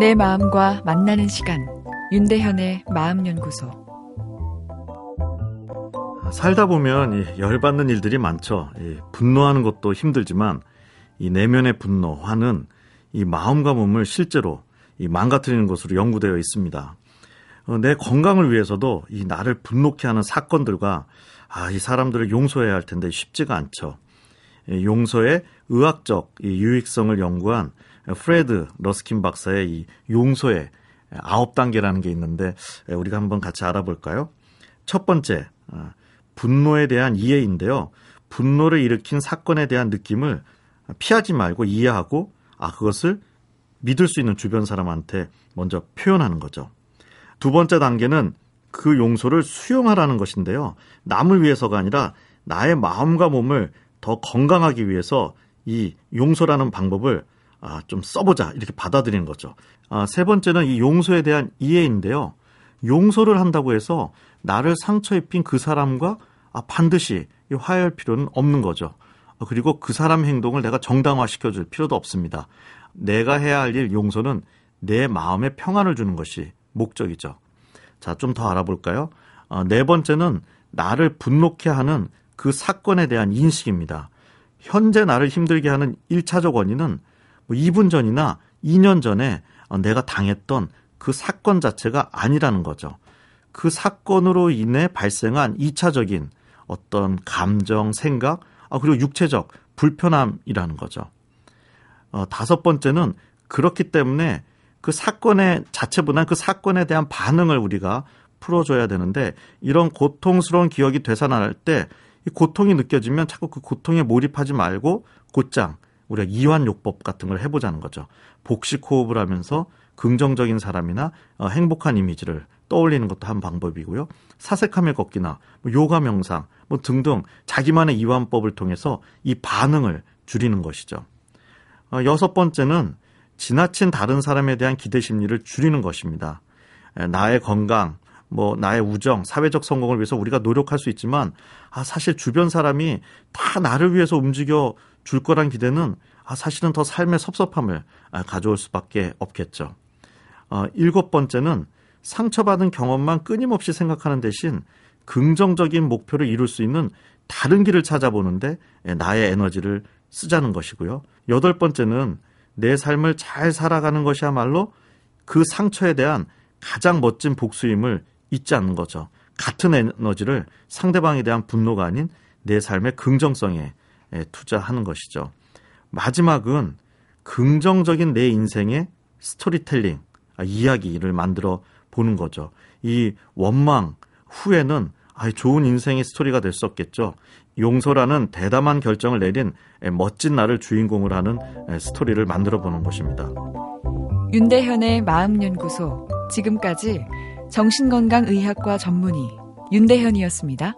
내 마음과 만나는 시간 윤대현의 마음연구소 살다 보면 열받는 일들이 많죠. 분노하는 것도 힘들지만 이 내면의 분노, 화는 이 마음과 몸을 실제로 이 망가뜨리는 것으로 연구되어 있습니다. 어, 내 건강을 위해서도 이 나를 분노케 하는 사건들과 아, 이 사람들을 용서해야 할 텐데 쉽지가 않죠. 용서의 의학적 유익성을 연구한 프레드 러스킨 박사의 이 용서의 아홉 단계라는 게 있는데 우리가 한번 같이 알아볼까요? 첫 번째, 어, 분노에 대한 이해인데요. 분노를 일으킨 사건에 대한 느낌을 피하지 말고 이해하고 아 그것을 믿을 수 있는 주변 사람한테 먼저 표현하는 거죠. 두 번째 단계는 그 용서를 수용하라는 것인데요. 남을 위해서가 아니라 나의 마음과 몸을 더 건강하기 위해서 이 용서라는 방법을 아, 좀 써보자 이렇게 받아들이는 거죠. 아, 세 번째는 이 용서에 대한 이해인데요. 용서를 한다고 해서 나를 상처 입힌 그 사람과 아, 반드시 화해할 필요는 없는 거죠. 아, 그리고 그 사람 행동을 내가 정당화시켜 줄 필요도 없습니다. 내가 해야 할 일 용서는 내 마음에 평안을 주는 것이 목적이죠. 자, 좀 더 알아볼까요? 어, 네 번째는 나를 분노케 하는 그 사건에 대한 인식입니다. 현재 나를 힘들게 하는 1차적 원인은 뭐 2분 전이나 2년 전에 어, 내가 당했던 그 사건 자체가 아니라는 거죠. 그 사건으로 인해 발생한 2차적인 어떤 감정, 생각, 아, 그리고 육체적 불편함이라는 거죠. 어, 다섯 번째는 그렇기 때문에 그 사건의 자체보다는 그 사건에 대한 반응을 우리가 풀어줘야 되는데 이런 고통스러운 기억이 되살아날 때 이 고통이 느껴지면 자꾸 그 고통에 몰입하지 말고 곧장 우리가 이완요법 같은 걸 해보자는 거죠. 복식 호흡을 하면서 긍정적인 사람이나 어, 행복한 이미지를 떠올리는 것도 한 방법이고요. 사색하며 걷기나 뭐 요가 명상 뭐 등등 자기만의 이완법을 통해서 이 반응을 줄이는 것이죠. 어, 여섯 번째는 지나친 다른 사람에 대한 기대 심리를 줄이는 것입니다. 나의 건강, 뭐 나의 우정, 사회적 성공을 위해서 우리가 노력할 수 있지만 아 사실 주변 사람이 다 나를 위해서 움직여 줄 거란 기대는 아 사실은 더 삶의 섭섭함을 아, 가져올 수밖에 없겠죠. 어, 일곱 번째는 상처받은 경험만 끊임없이 생각하는 대신 긍정적인 목표를 이룰 수 있는 다른 길을 찾아보는데 나의 에너지를 쓰자는 것이고요. 여덟 번째는 내 삶을 잘 살아가는 것이야말로 그 상처에 대한 가장 멋진 복수임을 잊지 않는 거죠. 같은 에너지를 상대방에 대한 분노가 아닌 내 삶의 긍정성에 투자하는 것이죠. 마지막은 긍정적인 내 인생의 스토리텔링, 아, 이야기를 만들어 보는 거죠. 이 원망 후에는 아, 좋은 인생의 스토리가 될 수 없겠죠. 용서라는 대담한 결정을 내린 멋진 나를 주인공을 하는 스토리를 만들어 보는 것입니다. 윤대현의 마음연구소. 지금까지 정신건강의학과 전문의 윤대현이었습니다.